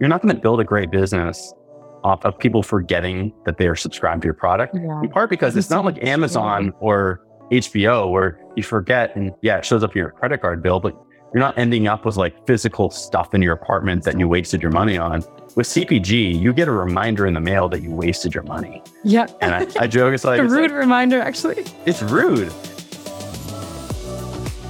you're not going to build a great business off of people forgetting that they are subscribed to your product. Yeah. In part because it's not like Amazon or HBO where you forget and yeah, it shows up in your credit card bill, but you're not ending up with like physical stuff in your apartment that you wasted your money on. With CPG, you get a reminder in the mail that you wasted your money. Yeah. And I, I joke, it's like, a rude like, reminder, actually. it's rude.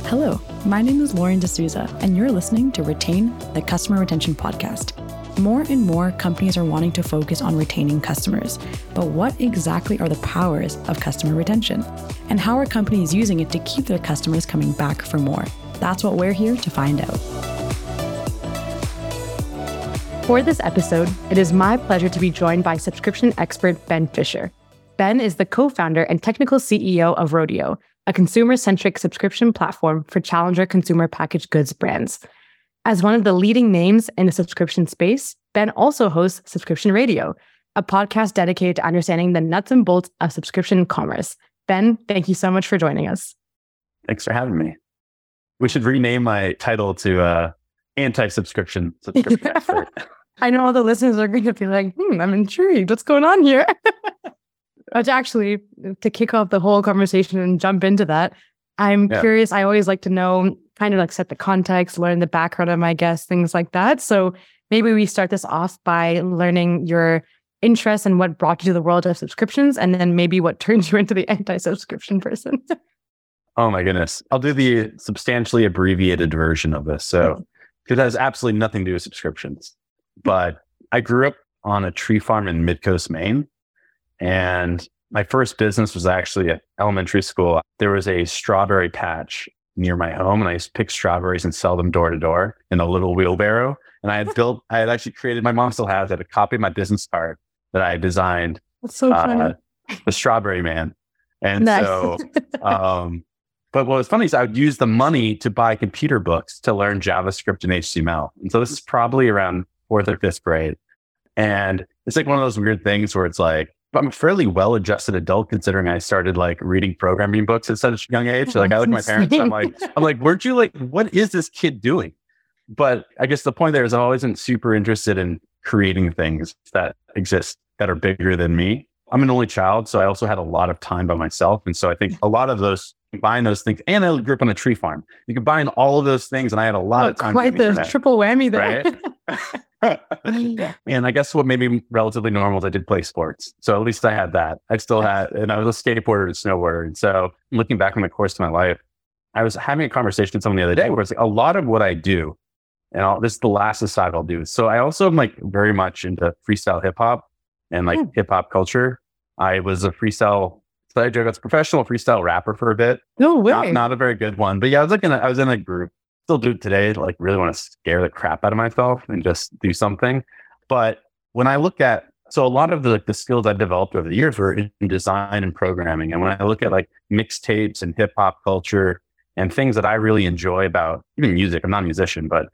Hello, my name is Lauren DeSouza, and you're listening to Retain the Customer Retention Podcast. More and more companies are wanting to focus on retaining customers, but what exactly are the powers of customer retention? And how are companies using it to keep their customers coming back for more? That's what we're here to find out. For this episode, it is my pleasure to be joined by subscription expert Ben Fisher. Ben is the co founder and technical CEO of Rodeo, a consumer centric subscription platform for challenger consumer packaged goods brands. As one of the leading names in the subscription space, Ben also hosts Subscription Radio, a podcast dedicated to understanding the nuts and bolts of subscription commerce. Ben, thank you so much for joining us. Thanks for having me. We should rename my title to uh, anti-subscription subscription expert. I know all the listeners are going to be like, hmm, I'm intrigued. What's going on here? But actually, to kick off the whole conversation and jump into that, I'm Yeah. curious. I always like to know, kind of like set the context, learn the background of my guests, things like that. So maybe we start this off by learning your interests and what brought you to the world of subscriptions, and then maybe what turned you into the anti-subscription person. Oh my goodness. I'll do the substantially abbreviated version of this. So, it has absolutely nothing to do with subscriptions. But I grew up on a tree farm in Midcoast, Maine. And my first business was actually at elementary school. There was a strawberry patch near my home, and I used to pick strawberries and sell them door to door in a little wheelbarrow. And I had built, I had actually created, my mom still has it, a copy of my business card that I designed, That's so funny. uh, the strawberry man. And Nice. so, um, but what was funny is I would use the money to buy computer books to learn JavaScript and HTML. And so this is probably around fourth or fifth grade. And it's like one of those weird things where it's like, I'm a fairly well adjusted adult considering I started like reading programming books at such a young age. Like I look at my parents, I'm like, I'm like, weren't you like, what is this kid doing? But I guess the point there is I've always been super interested in creating things that exist that are bigger than me. I'm an only child, so I also had a lot of time by myself. And so I think a lot of those combine those things, and I grew up on a tree farm. You combine all of those things, and I had a lot Oh, of time. quite the triple whammy there. Right? and I guess what made me relatively normal is I did play sports. So at least I had that. I still had, and I was a skateboarder and snowboarder. And so looking back on the course of my life, I was having a conversation with someone the other day where it's like a lot of what I do, and I'll, this is the last aside I'll do. So I also am like very much into freestyle hip hop and like Hmm. hip hop culture. I was a freestyle, so I joke, I was a professional freestyle rapper for a bit No way. not, not a very good one. But yeah, I was like in a, I was in a group. Still do it today. Like really want to scare the crap out of myself and just do something. But when I look at so a lot of the like, the skills I developed over the years were in design and programming. And when I look at like mixtapes and hip hop culture and things that I really enjoy about even music, I'm not a musician, but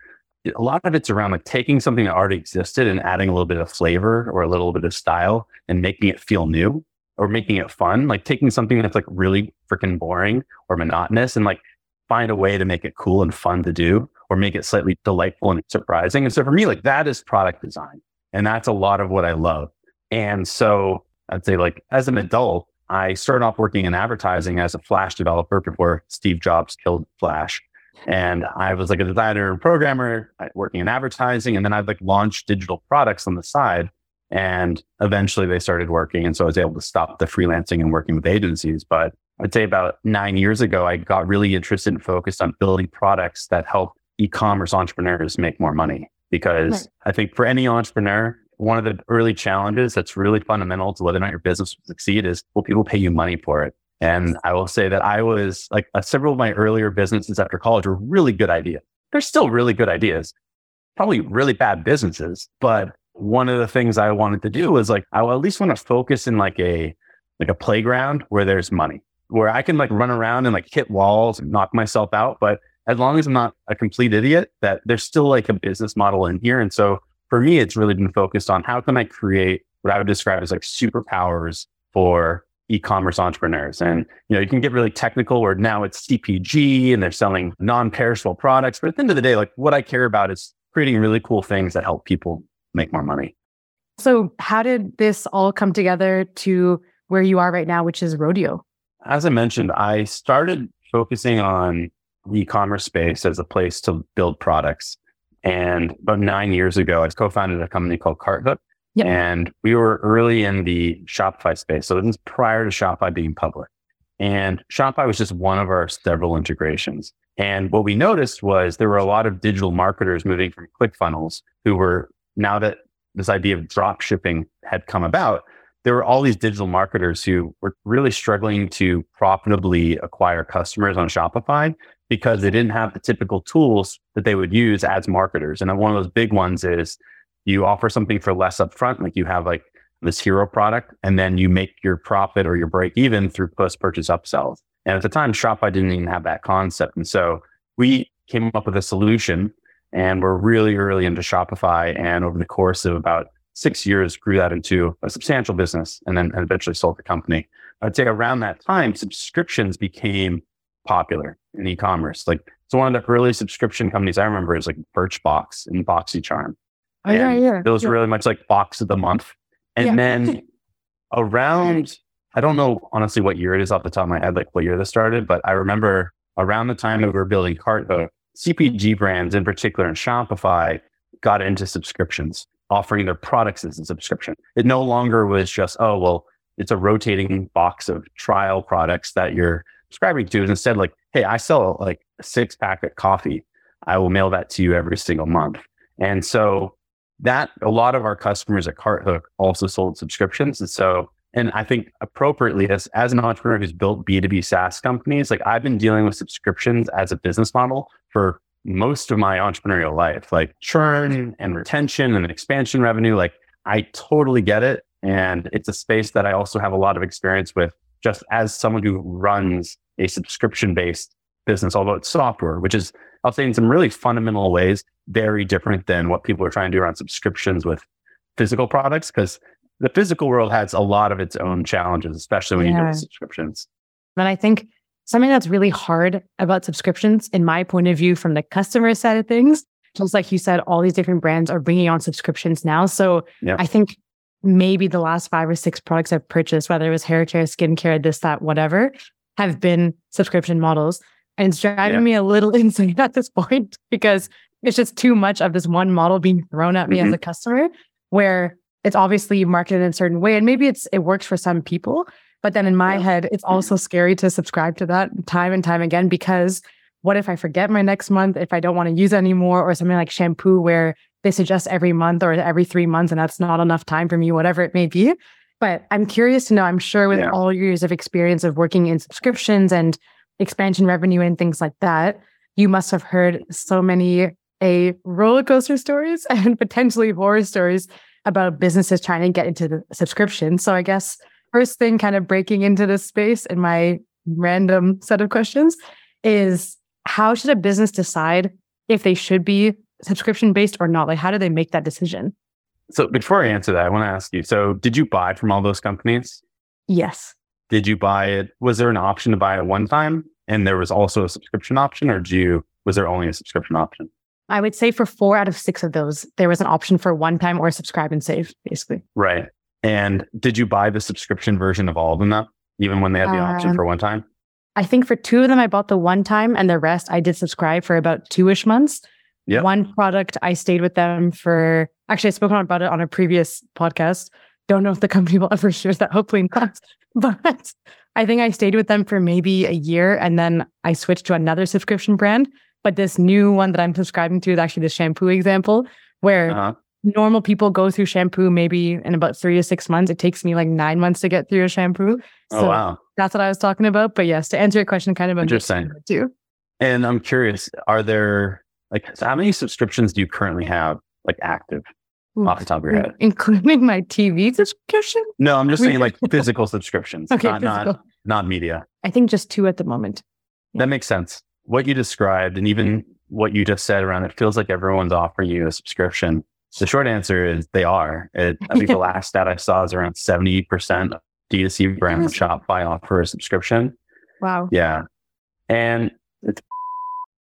a lot of it's around like taking something that already existed and adding a little bit of flavor or a little bit of style and making it feel new or making it fun. Like taking something that's like really freaking boring or monotonous and like find a way to make it cool and fun to do or make it slightly delightful and surprising. And so for me, like that is product design. And that's a lot of what I love. And so I'd say like as an adult, I started off working in advertising as a Flash developer before Steve Jobs killed Flash. And I was like a designer and programmer working in advertising. And then I'd like launched digital products on the side. And eventually they started working. And so I was able to stop the freelancing and working with agencies. But I'd say about nine years ago, I got really interested and focused on building products that help e-commerce entrepreneurs make more money. Because Right. I think for any entrepreneur, one of the early challenges that's really fundamental to whether or not your business will succeed is will people pay you money for it? And I will say that I was like uh, several of my earlier businesses after college were really good ideas. They're still really good ideas, probably really bad businesses. But one of the things I wanted to do was like, I will at least want to focus in like a, like a playground where there's money, where I can like run around and like hit walls and knock myself out. But as long as I'm not a complete idiot, that there's still like a business model in here. And so for me, it's really been focused on how can I create what I would describe as like superpowers for e-commerce entrepreneurs. And you know, you can get really technical where now it's CPG and they're selling non-perishable products. But at the end of the day, like what I care about is creating really cool things that help people make more money. So, how did this all come together to where you are right now, which is Rodeo? As I mentioned, I started focusing on the e-commerce space as a place to build products. And about nine years ago, I co-founded a company called Carthook. Yep. And we were early in the Shopify space. So this is prior to Shopify being public. And Shopify was just one of our several integrations. And what we noticed was there were a lot of digital marketers moving from ClickFunnels who were now that this idea of drop shipping had come about, there were all these digital marketers who were really struggling to profitably acquire customers on Shopify because they didn't have the typical tools that they would use as marketers. And one of those big ones is you offer something for less upfront, like you have like this hero product, and then you make your profit or your break even through post purchase upsells. And at the time, Shopify didn't even have that concept. And so we came up with a solution and we're really early into Shopify. And over the course of about six years, grew that into a substantial business and then eventually sold the company. I'd say around that time, subscriptions became popular in e-commerce. Like so one of the early subscription companies I remember is like Birchbox and BoxyCharm. Oh, yeah, yeah. It was yeah. really much like box of the month. And Yeah. then around, I don't know honestly what year it is off the top of my head, like what year this started, but I remember around the time that we were building Carthook, CPG brands in particular and Shopify got into subscriptions, offering their products as a subscription. It no longer was just, oh, well, it's a rotating box of trial products that you're subscribing to. Instead like, hey, I sell like a six pack of coffee. I will mail that to you every single month. And so that a lot of our customers at Carthook also sold subscriptions. And so, and I think appropriately as, as an entrepreneur who's built B2B SaaS companies, like I've been dealing with subscriptions as a business model for most of my entrepreneurial life, like churn and retention and expansion revenue. Like I totally get it. And it's a space that I also have a lot of experience with just as someone who runs a subscription based business, although it's software, which is, I'll say in some really fundamental ways, very different than what people are trying to do around subscriptions with physical products. Cause the physical world has a lot of its own challenges, especially when you do subscriptions. And I think something that's really hard about subscriptions, in my point of view, from the customer side of things, just like you said, all these different brands are bringing on subscriptions now. So Yeah. I think maybe the last five or six products I've purchased, whether it was hair care, skincare, this, that, whatever, have been subscription models. And it's driving Yeah. me a little insane at this point because it's just too much of this one model being thrown at me as Mhm. a customer where it's obviously marketed in a certain way. And maybe it's it works for some people. But then in my Yeah. head, it's also scary to subscribe to that time and time again because what if I forget my next month, if I don't want to use it anymore, or something like shampoo where they suggest every month or every three months, and that's not enough time for me, whatever it may be. But I'm curious to know, I'm sure with Yeah. all your years of experience of working in subscriptions and expansion revenue and things like that, you must have heard so many a roller coaster stories and potentially horror stories about businesses trying to get into the subscription. So I guess first thing kind of breaking into this space in my random set of questions is how should a business decide if they should be subscription based or not? Like how do they make that decision? So before I answer that, I want to ask you, so did you buy from all those companies? Yes. Did you buy it? Was there an option to buy it one time? And there was also a subscription option, or do you, was there only a subscription option? I would say for four out of six of those, there was an option for one time or subscribe and save, basically. Right. And did you buy the subscription version of all of them though? Even when they had the option Um, for one time? I think for two of them, I bought the one time, and the rest I did subscribe for about two ish months. Yep. One product, I stayed with them for actually, I spoke about it on a previous podcast. Don't know if the company will ever share that, hopefully not. But I think I stayed with them for maybe a year and then I switched to another subscription brand. But this new one that I'm subscribing to is actually the shampoo example, where Uh-huh. Normal people go through shampoo maybe in about three to six months. It takes me like nine months to get through a shampoo. Oh, wow. that's what I was talking about. But yes, to answer your question, kind of Interesting. two. And I'm curious, are there like so how many subscriptions do you currently have like active Ooh, off the top of your head? including my TV subscription. No, I'm just saying like physical subscriptions, Okay, not, not physical. not media. I think just two at the moment. That makes sense. What you described and even what you just said around it feels like everyone's offering you a subscription. The short answer is they are. It, I think the last stat I saw is around 70% of D2C brands on Shopify offer a subscription. Wow. Yeah. And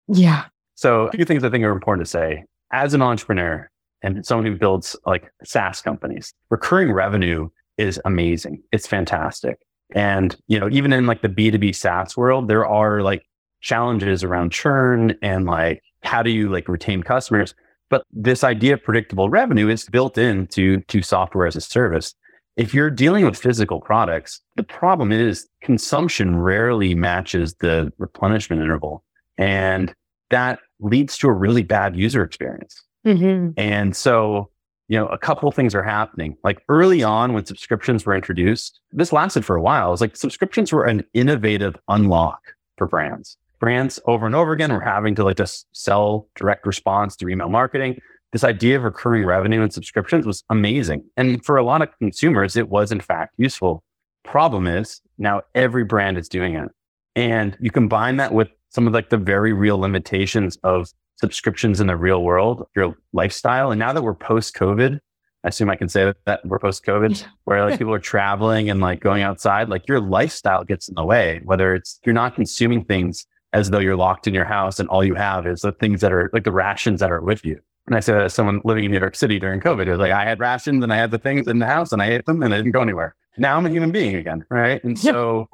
Yeah. so a few things I think are important to say. As an entrepreneur, and someone who builds like SaaS companies, recurring revenue is amazing. It's fantastic. And, you know, even in like the B2B SaaS world, there are like challenges around churn and like how do you like retain customers? But this idea of predictable revenue is built into to software as a service. If you're dealing with physical products, the problem is consumption rarely matches the replenishment interval. And that leads to a really bad user experience. Mm-hmm. And so, you know, a couple of things are happening. Like early on when subscriptions were introduced, this lasted for a while. It was like subscriptions were an innovative unlock for brands. Brands over and over again were having to like just sell direct response through email marketing this idea of recurring revenue and subscriptions was amazing. And for a lot of consumers, it was in fact useful. Problem is now every brand is doing it. And you combine that with some of like the very real limitations of subscriptions in the real world, your lifestyle. And now that we're post COVID, I assume I can say that, we're post COVID, where like people are traveling and like going outside, like your lifestyle gets in the way, whether it's you're not consuming things as though you're locked in your house and all you have is the things that are like the rations that are with you. And I said as someone living in New York City during COVID, it was like I had rations and I had the things in the house and I ate them and I didn't go anywhere. Now I'm a human being again, right? And so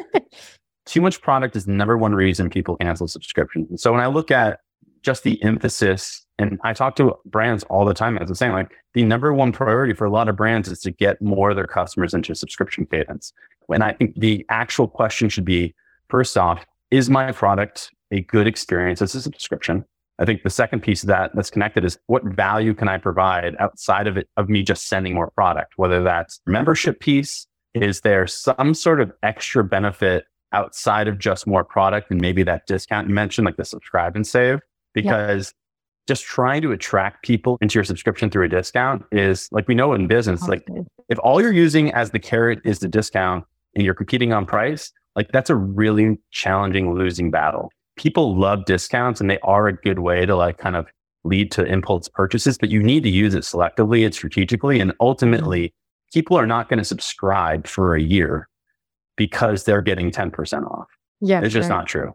too much product is the number one reason people cancel subscriptions. And so when I look at just the emphasis, and I talk to brands all the time, as I'm saying, like the number one priority for a lot of brands is to get more of their customers into subscription cadence. And I think the actual question should be first off, is my product a good experience as a subscription? I think the second piece of that that's connected is what value can I provide outside of it of me just sending more product, whether that's membership piece, is there some sort of extra benefit outside of just more product and maybe that discount you mentioned, like the subscribe and save? Because just trying to attract people into your subscription through a discount is like we know in business, like if all you're using as the carrot is the discount and you're competing on price, like that's a really challenging losing battle people love discounts and they are a good way to like kind of lead to impulse purchases, but you need to use it selectively and strategically. And mm-hmm. ultimately, people are not going to subscribe for a year because they're getting 10% off. Yeah. It's just not true.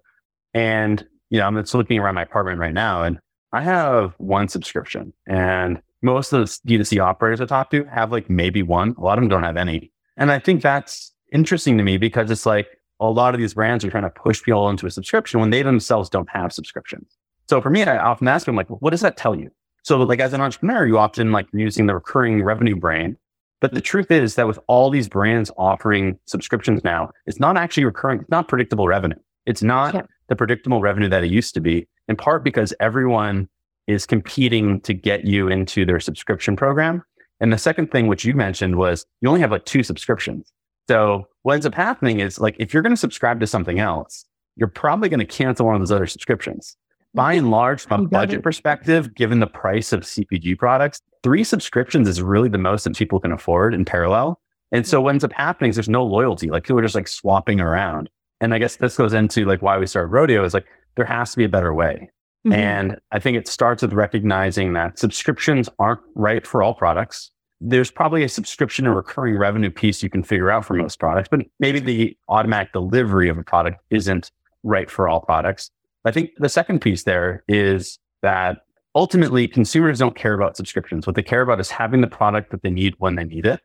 And, you know, I'm just looking around my apartment right now and I have one subscription and most of the D2C operators I talk to have like maybe one. A lot of them don't have any. And I think that's interesting to me because it's like, a lot of these brands are trying to push people into a subscription when they themselves don't have subscriptions. So for me, I often ask them like, well, what does that tell you? So like as an entrepreneur, you often like using the recurring revenue brain. But the truth is that with all these brands offering subscriptions now, it's not actually recurring. It's not predictable revenue. It's not yeah. the predictable revenue that it used to be, in part because everyone is competing to get you into their subscription program. And the second thing, which you mentioned, was you only have like two subscriptions. So what ends up happening is like if you're going to subscribe to something else, you're probably going to cancel one of those other subscriptions. By and large, from a budget perspective, given the price of CPG products, three subscriptions is really the most that people can afford in parallel. And so what ends up happening is there's no loyalty. Like people are just like swapping around. And I guess this goes into like why we started Rodeo is like there has to be a better way. Mm-hmm. And I think it starts with recognizing that subscriptions aren't right for all products there's probably a subscription and recurring revenue piece you can figure out for most products, but maybe the automatic delivery of a product isn't right for all products. I think the second piece there is that ultimately consumers don't care about subscriptions. What they care about is having the product that they need when they need it.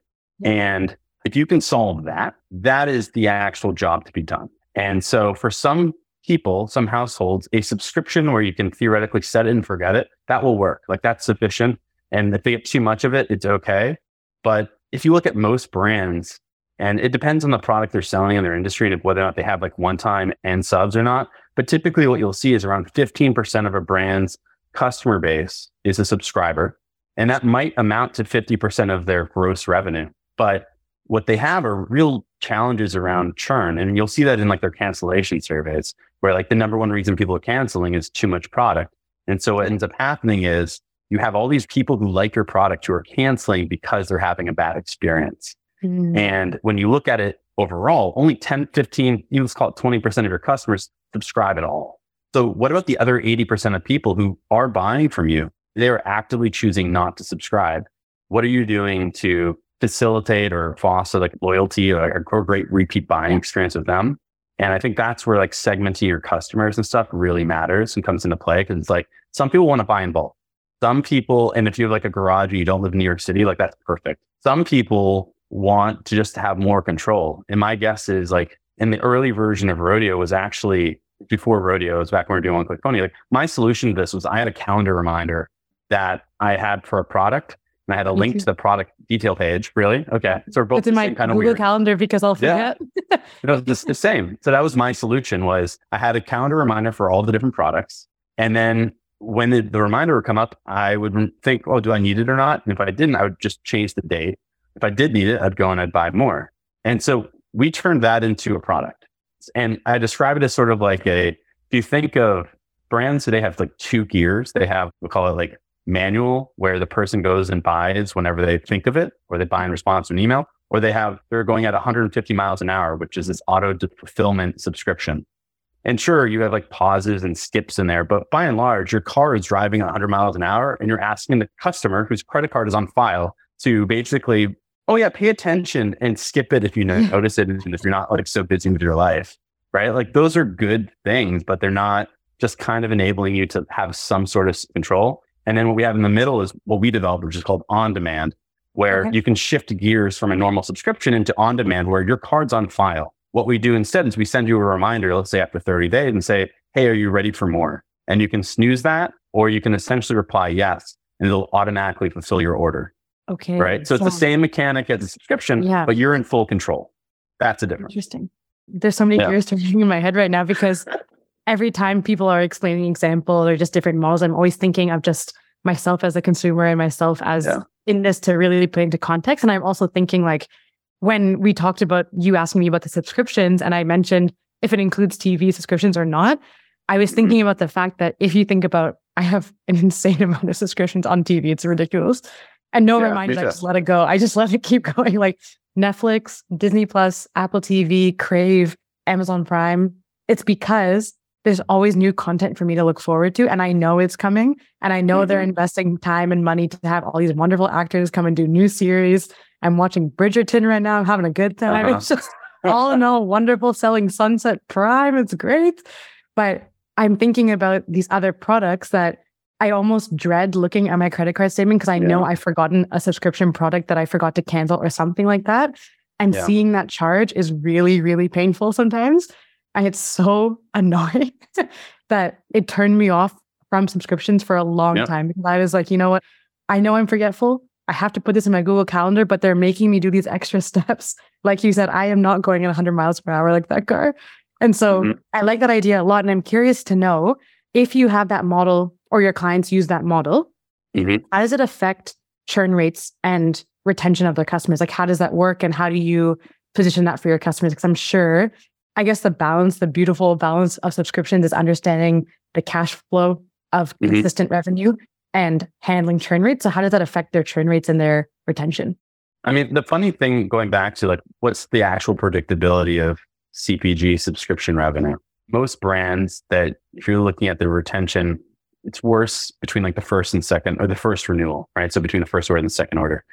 And if you can solve that, that is the actual job to be done. And so for some people, some households, a subscription where you can theoretically set it and forget it, that will work. Like that's sufficient. And if they get too much of it, it's okay. But if you look at most brands, and it depends on the product they're selling in their industry and whether or not they have like one time and subs or not. But typically, what you'll see is around 15% of a brand's customer base is a subscriber. And that might amount to 50% of their gross revenue. But what they have are real challenges around churn. And you'll see that in like their cancellation surveys, where like the number one reason people are canceling is too much product. And so what ends up happening is you have all these people who like your product who are canceling because they're having a bad experience. Mm. And when you look at it overall, only 10, 15, you let's call it 20% of your customers subscribe at all. So what about the other 80% of people who are buying from you? They are actively choosing not to subscribe. What are you doing to facilitate or foster like loyalty or a great repeat buying experience with them? And I think that's where like segmenting your customers and stuff really matters and comes into play because it's like some people want to buy in bulk. Some people, and if you have like a garage and you don't live in New York City, like that's perfect. Some people want to just have more control. And my guess is like in the early version of Rodeo was actually before Rodeo, it was back when we were doing one click pony. Like my solution to this was I had a calendar reminder that I had for a product and I had a link to the product detail page. Really? Okay. So we're both it's in my kind Google of weird. Calendar because I'll Yeah. forget. It was just the same. So that was my solution was I had a calendar reminder for all the different products. And then when the, the reminder would come up, I would think, oh, do I need it or not? And if I didn't, I would just change the date. If I did need it, I'd go and I'd buy more. And so we turned that into a product. And I describe it as sort of like a, if you think of brands today they have like two gears, they have, we call it like manual, where the person goes and buys whenever they think of it, or they buy in response to an email, or they have, they're going at 150 miles an hour, which is this auto fulfillment subscription. And sure, you have like pauses and skips in there, but by and large, your car is driving 100 miles an hour and you're asking the customer whose credit card is on file to basically, oh yeah, pay attention and skip it if you notice it and if you're not like so busy with your life, right? Like those are good things, but they're not just kind of enabling you to have some sort of control. And then what we have in the middle is what we developed, which is called on demand, where Okay. you can shift gears from a normal subscription into on demand, where your card's on file. What we do instead is we send you a reminder, let's say after 30 days, and say, Hey, are you ready for more? And you can snooze that, or you can essentially reply yes, and it'll automatically fulfill your order. Okay. Right. So it's the same mechanic as a subscription, Yeah. but you're in full control. That's a difference. Interesting. There's so many Yeah. gears turning in my head right now because every time people are explaining example or just different models, I'm always thinking of just myself as a consumer and myself as Yeah. in this to really put into context. And I'm also thinking like when we talked about you asking me about the subscriptions and I mentioned if it includes TV subscriptions or not, I was Mhm. thinking about the fact that if you think about I have an insane amount of subscriptions on TV. It's ridiculous. And no Yeah, reminders. I just let it go. I just let it keep going. Like Netflix, Disney Plus, Apple TV, Crave, Amazon Prime. It's because there's always new content for me to look forward to. And I know it's coming. And I know they're Mhm. investing time and money to have all these wonderful actors come and do new series. I'm watching Bridgerton right now. I'm having a good time. Uh-huh. It's just all in all wonderful selling Sunset Prime. It's great. But I'm thinking about these other products that I almost dread looking at my credit card statement because I know I've forgotten a subscription product that I forgot to cancel or something like that. And Yeah. seeing that charge is really, really painful sometimes. And it's so annoying that it turned me off from subscriptions for a long Yeah. time because I was like, you know what? I know I'm forgetful. I have to put this in my Google Calendar, but they're making me do these extra steps. Like you said, I am not going at 100 miles per hour like that car. And so Mhm. I like that idea a lot. And I'm curious to know if you have that model or your clients use that model, Mhm. how does it affect churn rates and retention of their customers? Like, how does that work? And how do you position that for your customers? Because I'm sure, I guess the balance, the beautiful balance of subscriptions is understanding the cash flow of Mhm. consistent revenue and handling churn rates. So, how does that affect their churn rates and their retention? I mean, the funny thing going back to like, what's the actual predictability of CPG subscription revenue? Most brands that, if you're looking at the retention, it's worse between like the first and second or the first renewal, right? So between the first order and the second order.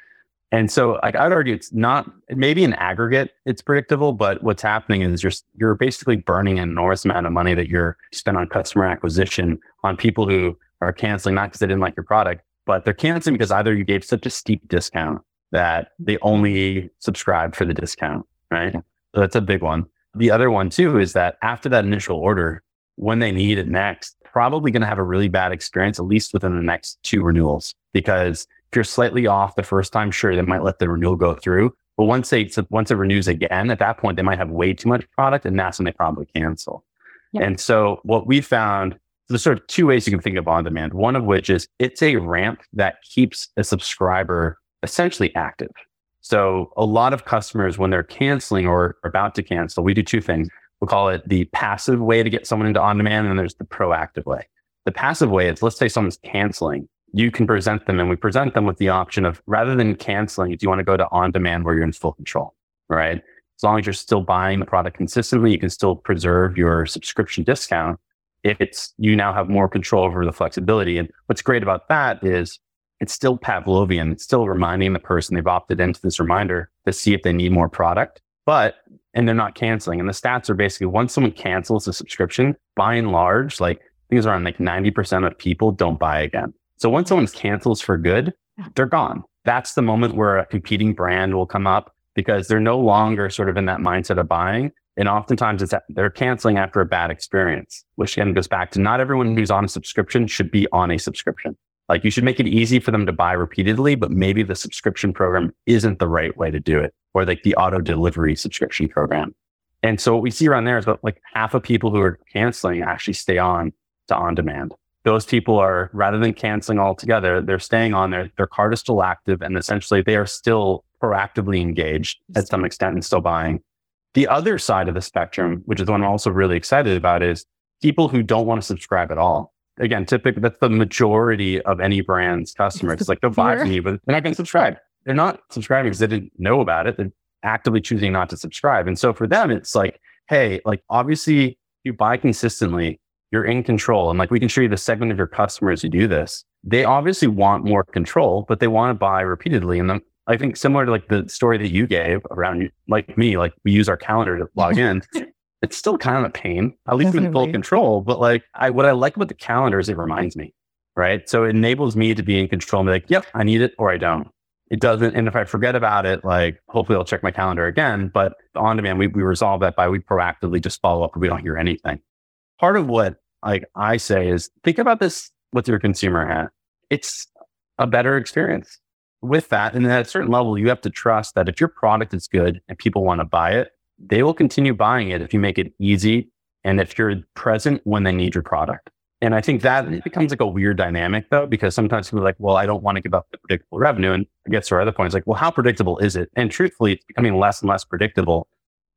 And so like I'd argue it's not maybe in aggregate it's predictable, but what's happening is you're you're basically burning an enormous amount of money that you're spent on customer acquisition on people who are canceling not because they didn't like your product, but they're canceling because either you gave such a steep discount that they only subscribe for the discount, right? So that's a big one. The other one too is that after that initial order, when they need it next, probably going to have a really bad experience, at least within the next two renewals. Because if you're slightly off the first time, sure, they might let the renewal go through. But once they once it renews again, at that point, they might have way too much product, and that's when they probably cancel. Yeah. And so what we found, there's sort of two ways you can think of on demand. One of which is it's a ramp that keeps a subscriber essentially active. So a lot of customers, when they're canceling or about to cancel, we do two things. We'll call it the passive way to get someone into on demand, and there's the proactive way. The passive way is let's say someone's canceling. You can present them, and we present them with the option of rather than canceling, do you want to go to on demand where you're in full control, right? As long as you're still buying the product consistently, you can still preserve your subscription discount. If it's you now have more control over the flexibility. And what's great about that is it's still Pavlovian. It's still reminding the person they've opted into this reminder to see if they need more product, but, and they're not canceling. And the stats are basically once someone cancels a subscription, by and large, like things around like 90% of people don't buy again. So once someone cancels for good, they're gone. That's the moment where a competing brand will come up because they're no longer sort of in that mindset of buying. And oftentimes it's they're canceling after a bad experience, which again goes back to not everyone who's on a subscription should be on a subscription. Like you should make it easy for them to buy repeatedly, but maybe the subscription program isn't the right way to do it or like the auto delivery subscription program. And so what we see around there is about like half of people who are canceling actually stay on to on demand. Those people are rather than canceling altogether, they're staying on there. Their card is still active and essentially they are still proactively engaged at some extent and still buying. The other side of the spectrum, which is the one I'm also really excited about, is people who don't want to subscribe at all. Again, typically that's the majority of any brand's customers. It's like they'll buy from you, but they're not going to subscribe. They're not subscribing because they didn't know about it. They're actively choosing not to subscribe. And so for them, it's like, hey, like obviously you buy consistently, you're in control. And like we can show you the segment of your customers who do this. They obviously want more control, but they want to buy repeatedly. And then I think similar to like the story that you gave around like me, like we use our calendar to log in. it's still kind of a pain. At least with full control. But like I what I like about the calendar is it reminds me. Right. So it enables me to be in control and be like, yep, I need it or I don't. It doesn't. And if I forget about it, like hopefully I'll check my calendar again. But on demand, we, we resolve that by we proactively just follow up if we don't hear anything. Part of what like I say is think about this with your consumer hat. It's a better experience with that, and at a certain level, you have to trust that if your product is good and people want to buy it, they will continue buying it if you make it easy and if you're present when they need your product. And I think that it becomes like a weird dynamic though, because sometimes people are like, well, I don't want to give up the predictable revenue. And I guess to our other point, it's like, well, how predictable is it? And truthfully, it's becoming less and less predictable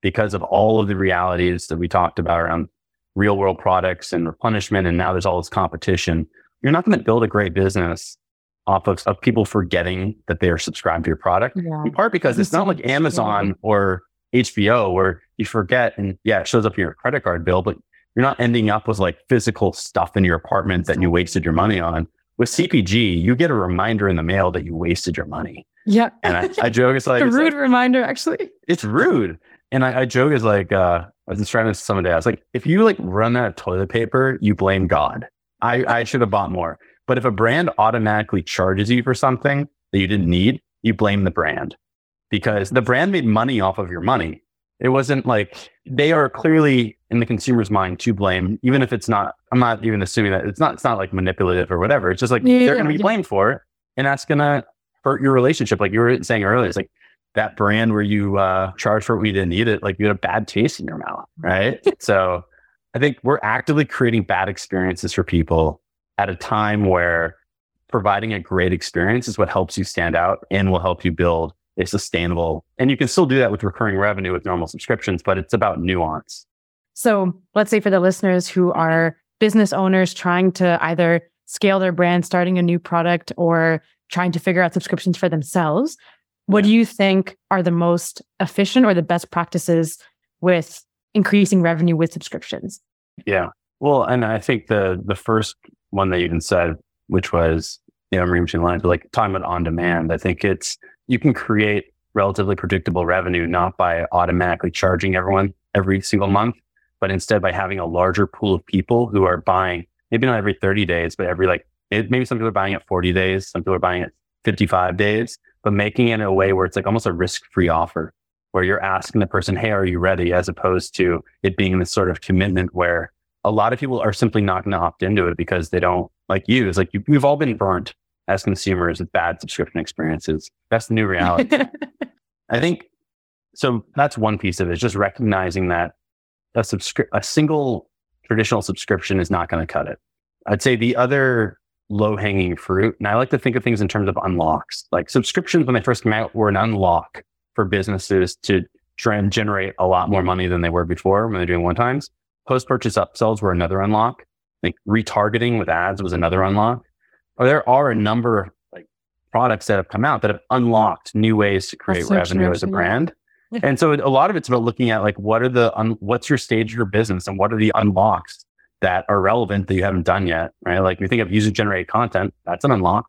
because of all of the realities that we talked about around real world products and replenishment. And now there's all this competition. You're not going to build a great business off of, of people forgetting that they are subscribed to your product. Yeah. In part because it's not like Amazon or HBO where you forget and yeah, it shows up in your credit card bill, but you're not ending up with like physical stuff in your apartment that you wasted your money on. With CPG, you get a reminder in the mail that you wasted your money. Yeah. And I, I joke, it's like a rude like, reminder, actually. It's rude. And I, I joke is like, uh, I was describing this to someone today. I was like, if you like run out of toilet paper, you blame God. I, I should have bought more. But if a brand automatically charges you for something that you didn't need, you blame the brand because the brand made money off of your money. It wasn't like they are clearly in the consumer's mind to blame, even if it's not. I'm not even assuming that it's not. It's not like manipulative or whatever. It's just like yeah, they're going to be blamed for it, and that's going to hurt your relationship. Like you were saying earlier, it's like that brand where you uh, charge for what you didn't need it. Like you had a bad taste in your mouth, right? so I think we're actively creating bad experiences for people at a time where providing a great experience is what helps you stand out and will help you build a sustainable. And you can still do that with recurring revenue with normal subscriptions, but it's about nuance. So let's say for the listeners who are business owners trying to either scale their brand, starting a new product, or trying to figure out subscriptions for themselves, what do you think are the most efficient or the best practices with increasing revenue with subscriptions? Yeah. Well, and I think the the first one that you even said, which was, you know, I'm reading between lines, but like talking about on demand, I think it's, you can create relatively predictable revenue, not by automatically charging everyone every single month, but instead by having a larger pool of people who are buying, maybe not every 30 days, but every like, it, maybe some people are buying it 40 days, some people are buying it 55 days, but making it in a way where it's like almost a risk free offer where you're asking the person, Hey, are you ready? As opposed to it being this sort of commitment where a lot of people are simply not going to opt into it because they don't like you. It's like you, we've all been burnt as consumers with bad subscription experiences. That's the new reality. I think so. That's one piece of it, just recognizing that a subscri- a single traditional subscription is not going to cut it. I'd say the other low hanging fruit, and I like to think of things in terms of unlocks. Like subscriptions, when they first came out, were an unlock for businesses to try and generate a lot more money than they were before when they're doing one times. Post purchase upsells were another unlock. Like retargeting with ads was another unlock. Or there are a number of like products that have come out that have unlocked new ways to create revenue as a brand. Yeah. And so a lot of it's about looking at like what are the un- what's your stage of your business and what are the unlocks that are relevant that you haven't done yet, right? Like we think of user generated content, that's an unlock.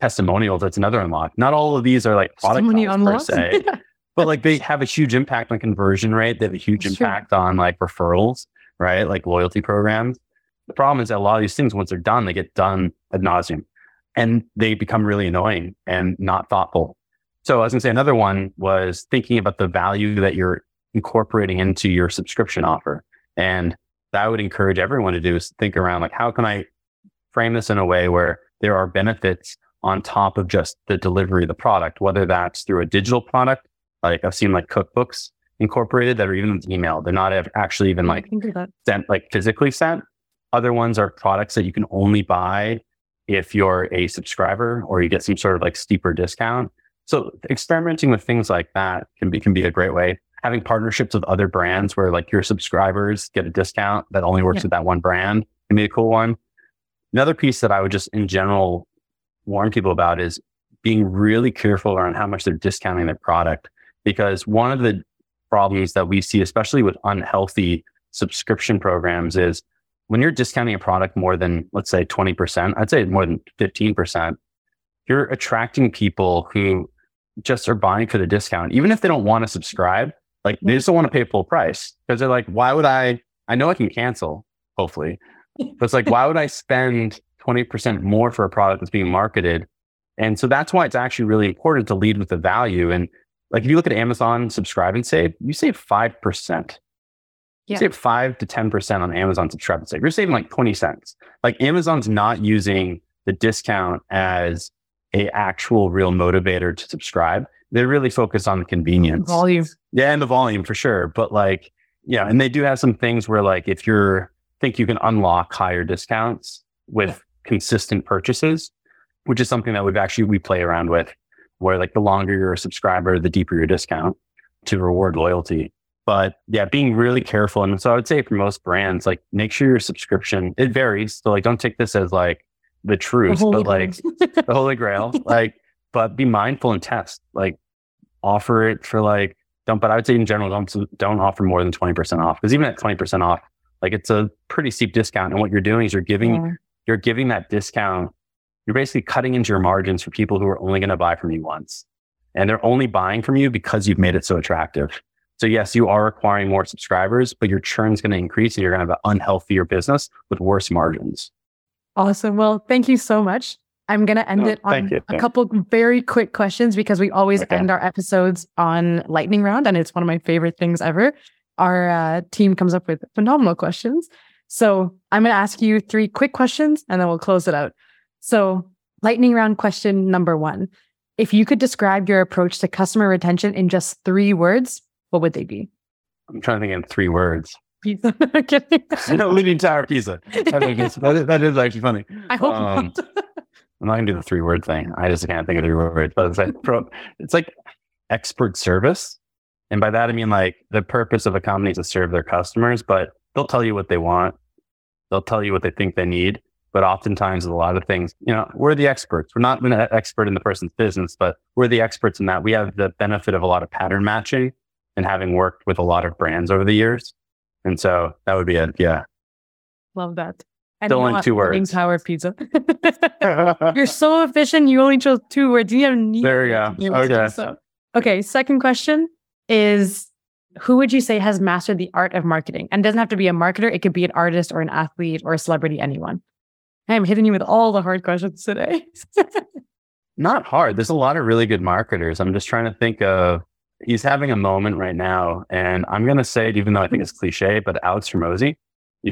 Testimonials, that's another unlock. Not all of these are like product unlocks per se, but like they have a huge impact on conversion rate. They have a huge that's impact true. on like referrals right? Like loyalty programs. The problem is that a lot of these things, once they're done, they get done ad nauseum. and they become really annoying and not thoughtful. So I was going to say another one was thinking about the value that you're incorporating into your subscription offer. And that I would encourage everyone to do is think around like, how can I frame this in a way where there are benefits on top of just the delivery of the product, whether that's through a digital product, like I've seen like cookbooks incorporated that are even email. They're not actually even like sent, like physically sent. Other ones are products that you can only buy if you're a subscriber or you get some sort of like steeper discount. So experimenting with things like that can be can be a great way. Having partnerships with other brands where like your subscribers get a discount that only works yeah. with that one brand can be a cool one. Another piece that I would just in general warn people about is being really careful around how much they're discounting their product. Because one of the problems that we see, especially with unhealthy subscription programs, is when you're discounting a product more than, let's say, 20%, I'd say more than 15%, you're attracting people who just are buying for the discount, even if they don't want to subscribe. Like they mm-hmm. just don't want to pay full price because they're like, why would I? I know I can cancel, hopefully, but it's like, why would I spend 20% more for a product that's being marketed? And so that's why it's actually really important to lead with the value. And like if you look at Amazon subscribe and save, you save 5%. You save five to 10% on Amazon subscribe and save. You're saving like 20 cents. Like Amazon's not using the discount as a actual real motivator to subscribe. They're really focused on the convenience. Volume. Yeah, and the volume for sure. But like, yeah, and they do have some things where like if you're think you can unlock higher discounts with consistent purchases, which is something that we've actually we play around with, where like the longer you're a subscriber, the deeper your discount to reward loyalty. But yeah, being really careful. And so I would say for most brands, like make sure your subscription, it varies. So like don't take this as like the truth, the but like the holy grail. Like, but be mindful and test. Like offer it for like don't but I would say in general, don't don't offer more than 20% off. Because even at 20% off, like it's a pretty steep discount. And what you're doing is you're giving yeah. you're giving that discount, you're basically cutting into your margins for people who are only going to buy from you once. And they're only buying from you because you've made it so attractive. So yes, you are acquiring more subscribers, but your churn is going to increase and you're going to have an unhealthier business with worse margins. Awesome. Well, thank you so much. I'm going to end oh, it on a couple very quick questions because we always okay. end our episodes on lightning round and it's one of my favorite things ever. Our uh, team comes up with phenomenal questions. So I'm going to ask you three quick questions and then we'll close it out. So, lightning round question number one If you could describe your approach to customer retention in just three words, what would they be? I'm trying to think in three words. Pizza. no, leaning tower pizza. I think that, is, that is actually funny. I hope um. I'm not gonna do the three word thing. I just can't think of three words. But it's like, it's like expert service, and by that I mean like the purpose of a company is to serve their customers, but they'll tell you what they want. They'll tell you what they think they need. But oftentimes, a lot of things, you know, we're the experts. We're not an expert in the person's business, but we're the experts in that. We have the benefit of a lot of pattern matching and having worked with a lot of brands over the years. And so that would be it. Yeah. Love that. And Still in two words. Tower pizza. You're so efficient. You only chose two words. You have need. there you go. Okay. So. Okay. Second question is who would you say has mastered the art of marketing? And doesn't have to be a marketer. It could be an artist or an athlete or a celebrity, anyone. I'm hitting you with all the hard questions today. Not hard. There's a lot of really good marketers. I'm just trying to think of he's having a moment right now. And I'm going to say it, even though I think it's cliche, but Alex Hormozi,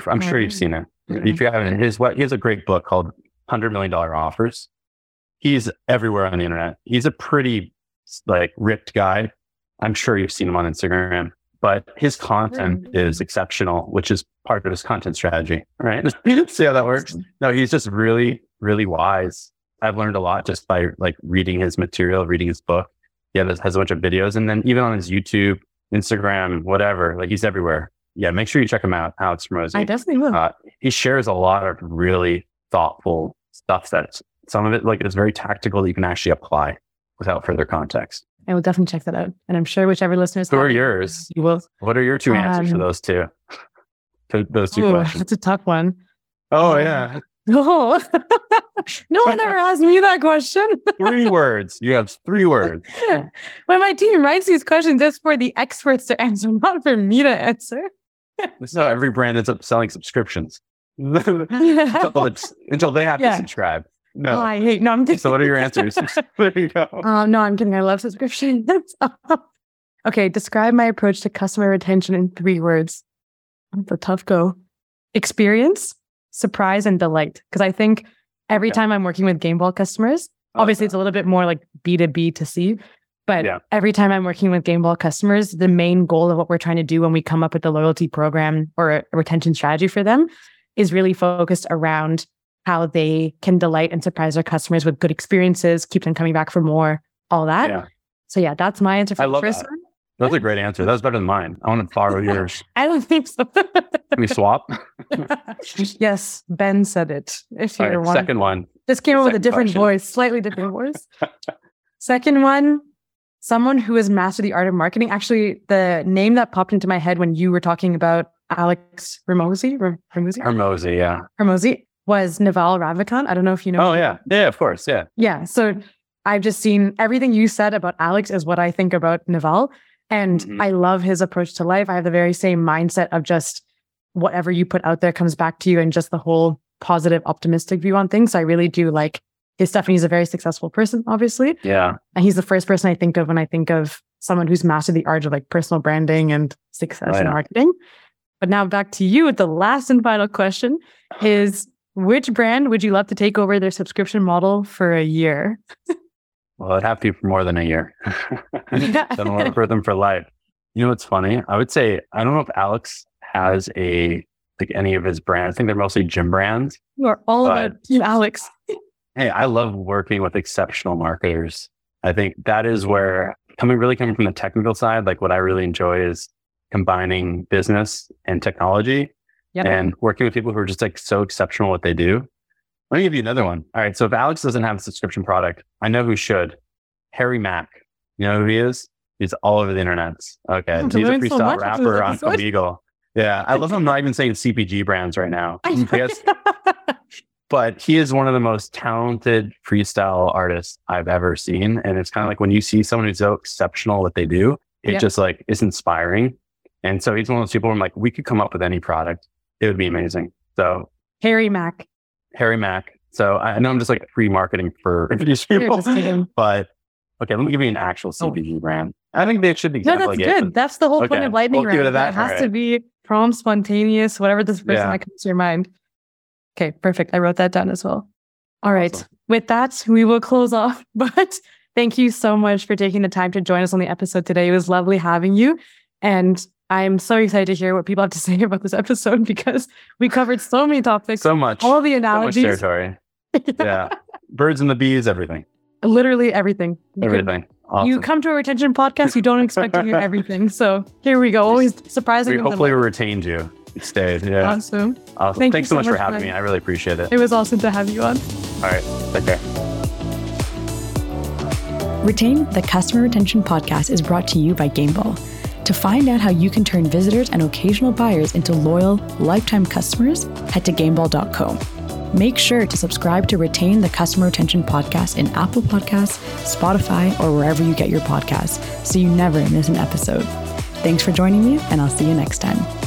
I'm sure you've seen it. Mm-hmm. If you haven't, his what he has a great book called Hundred Million Dollar Offers. He's everywhere on the internet. He's a pretty like ripped guy. I'm sure you've seen him on Instagram, but his content is exceptional, which is part of his content strategy. Right? See how that works? No, he's just really, really wise. I've learned a lot just by like reading his material, reading his book yeah, has a bunch of videos. And then even on his YouTube, Instagram, whatever, like he's everywhere. Yeah, make sure you check him out, Alex Hormozi. I definitely will. Uh, he shares a lot of really thoughtful stuff that some of it like is very tactical that you can actually apply without further context. I will definitely check that out. And I'm sure whichever listeners Who are yours? You will. What are your two answers to um, those two? to those two ooh, questions. That's a tough one. Oh yeah. No, no one ever asked me that question. three words. You have three words. when my team writes these questions, it's for the experts to answer, not for me to answer. This is how every brand ends up selling subscriptions until, until, they have yeah. to subscribe. No. Oh, I hate. No, I'm kidding. So what are your answers? there you go. Um, no, I'm kidding. I love subscriptions. okay, describe my approach to customer retention in three words. That's a tough go. Experience, surprise, and delight. Because I think every Okay. time I'm working with Gameball customers, obviously it's a little bit more like B2B to C. But Yeah. every time I'm working with Gameball customers, the main goal of what we're trying to do when we come up with the loyalty program or a retention strategy for them is really focused around how they can delight and surprise their customers with good experiences, keep them coming back for more, all that. Yeah. So yeah, that's my answer for I the love first that. one. That was a great answer. That was better than mine. I want to borrow yours. I don't think so. Can we swap? yes, Ben said it. If you're right, second one. This came up with a different question. voice, slightly different voice. Second one, someone who has mastered the art of marketing. Actually, the name that popped into my head when you were talking about Alex Ramosi, Ram- Ramosi, Hormozi, yeah. Ramosi was Naval Ravikant. I don't know if you know. Oh yeah. Yeah, of course. Yeah. Yeah. So I've just seen everything you said about Alex is what I think about Naval. And Mhm. I love his approach to life. I have the very same mindset of just whatever you put out there comes back to you and just the whole positive, optimistic view on things. So I really do like his stuff. And he's a very successful person, obviously. Yeah. And he's the first person I think of when I think of someone who's mastered the art of like personal branding and success Oh, in marketing. But now back to you with the last and final question is which brand would you love to take over their subscription model for a year? Well, it'd have to be for more than a year. then I'll work with them for life. You know what's funny? I would say I don't know if Alex has a like any of his brands. I think they're mostly gym brands. You are all about Alex. Hey, I love working with exceptional marketers. I think that is where coming really coming from the technical side, like what I really enjoy is combining business and technology Yep. and working with people who are just like so exceptional at what they do. Let me give you another one. All right. So if Alex doesn't have a subscription product, I know who should. Harry Mack. You know who he is? He's all over the internet. Okay. I'm He's a so freestyle this rapper on. Omegle. Yeah. I love him I'm not even saying CPG brands right now. Guess but he is one of the most talented freestyle artists I've ever seen. And it's kind of like when you see someone who's so exceptional at what they do, it just like is inspiring. And so he's one of those people where I'm like, we could come up with any product. It would be amazing. So Harry Mack. Harry Mack. So I know I'm just like free marketing for these people, but okay, let me give you an actual oh. CPG brand. I think they should be. Oh. No, that's good. That's the whole point of lightning we'll it round. It that. has to be prompt, spontaneous, whatever this person Yeah. that comes to your mind. Okay, perfect. I wrote that down as well. All right. Awesome. With that, we will close off. But thank you so much for taking the time to join us on the episode today. It was lovely having you. And I'm so excited to hear what people have to say about this episode because we covered so many topics, So much, all the analogies. so much analogies, territory. Yeah, birds and the bees, everything, literally everything. You could- everything. Awesome. You come to a retention podcast, you don't expect to hear everything. So here we go. Always surprising. we them. hopefully retained you. You stayed. Yeah. awesome. awesome. thank Thanks you so so much for having me. I really appreciate it. It was awesome to have you on. All right. Take care. Retain the Customer Retention Podcast is brought to you by Gameball. To find out how you can turn visitors and occasional buyers into loyal, lifetime customers, head to gameball.co. Make sure to subscribe to Retain the Customer Retention Podcast in Apple Podcasts, Spotify, or wherever you get your podcasts so you never miss an episode. Thanks for joining me, and I'll see you next time.